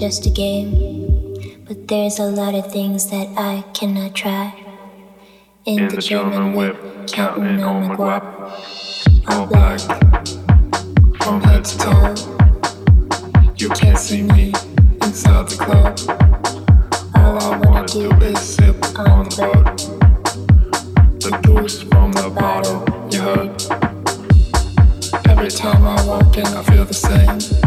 just a game. But there's a lot of things that I cannot try. In, In the, the, German whip, counting on my guap. All black, from head to toe. You can't see me inside the club. All I wanna do is I feel the same.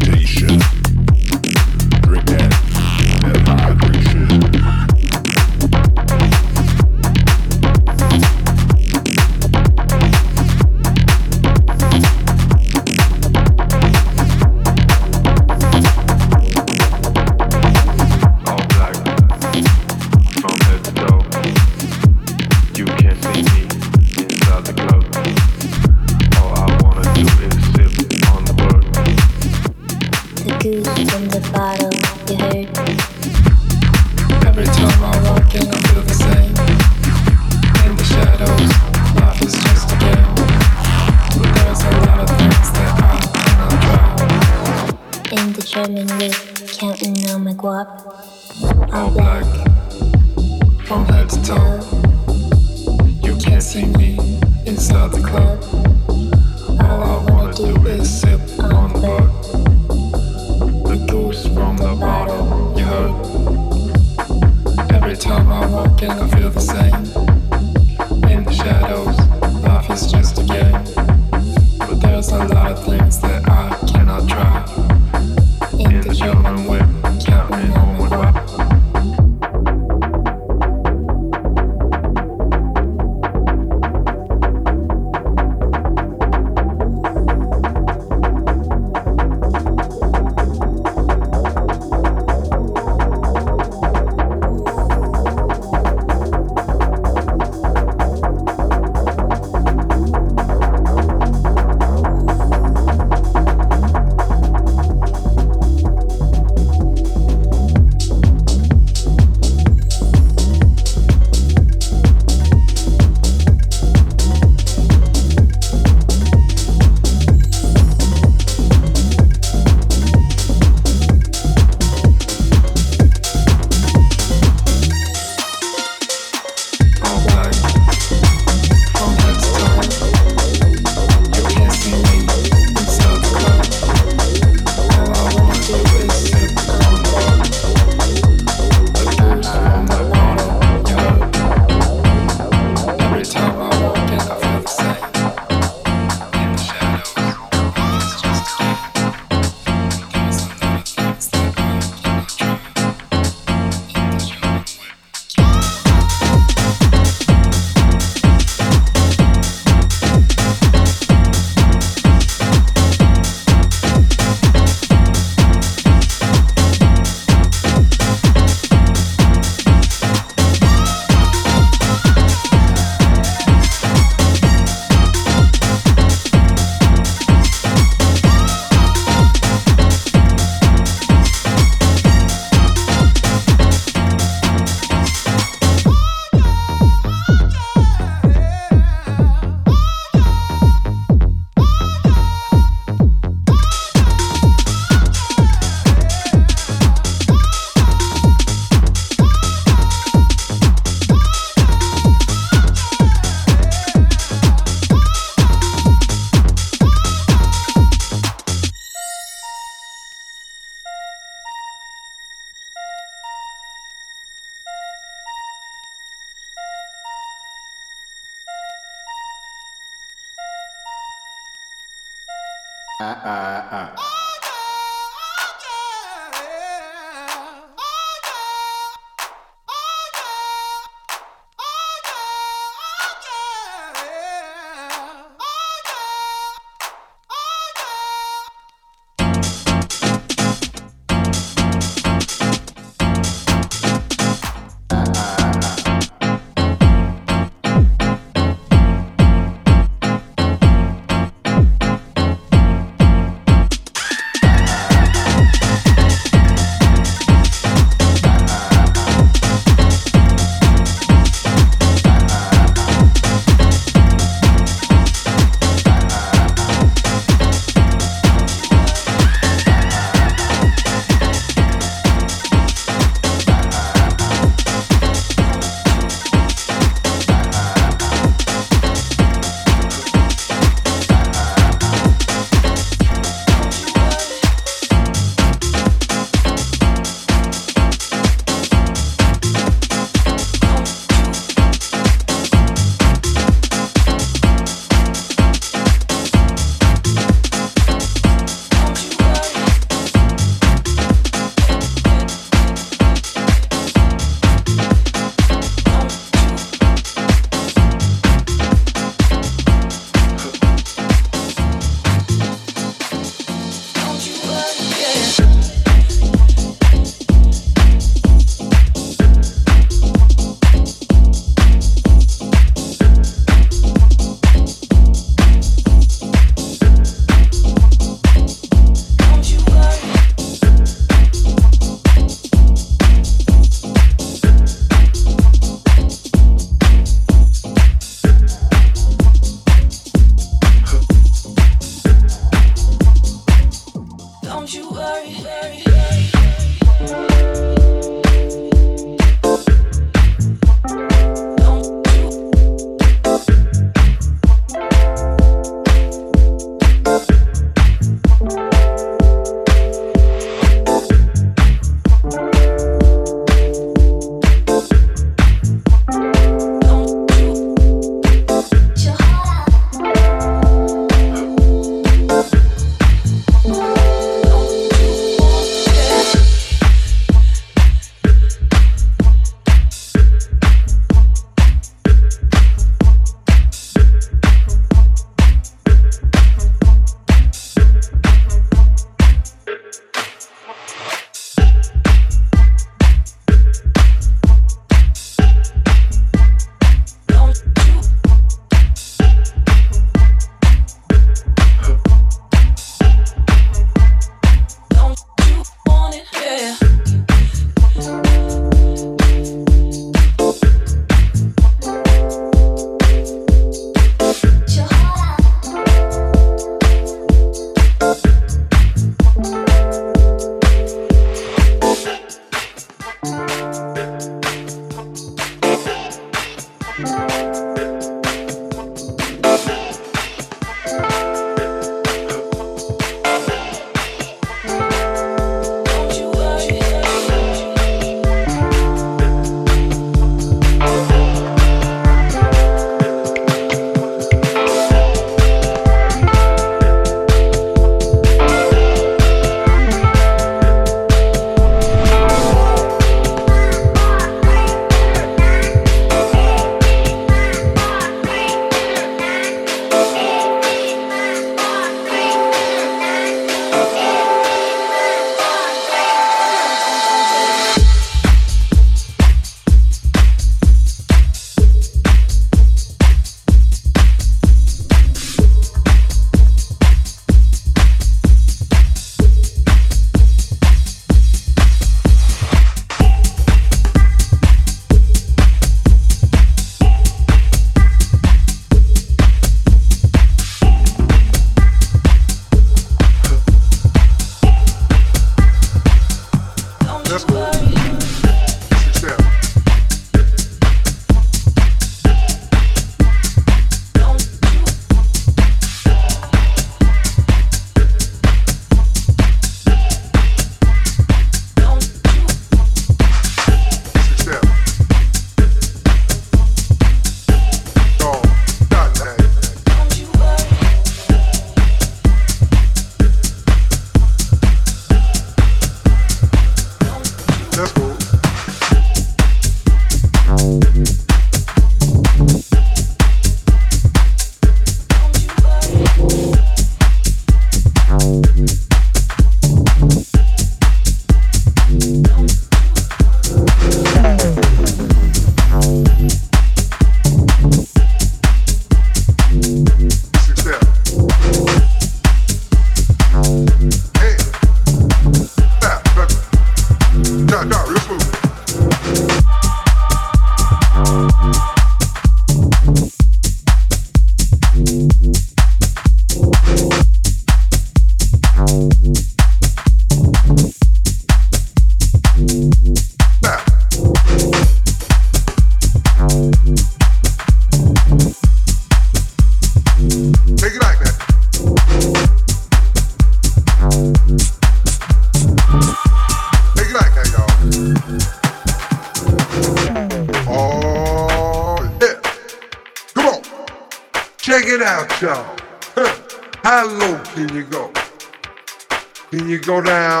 go down.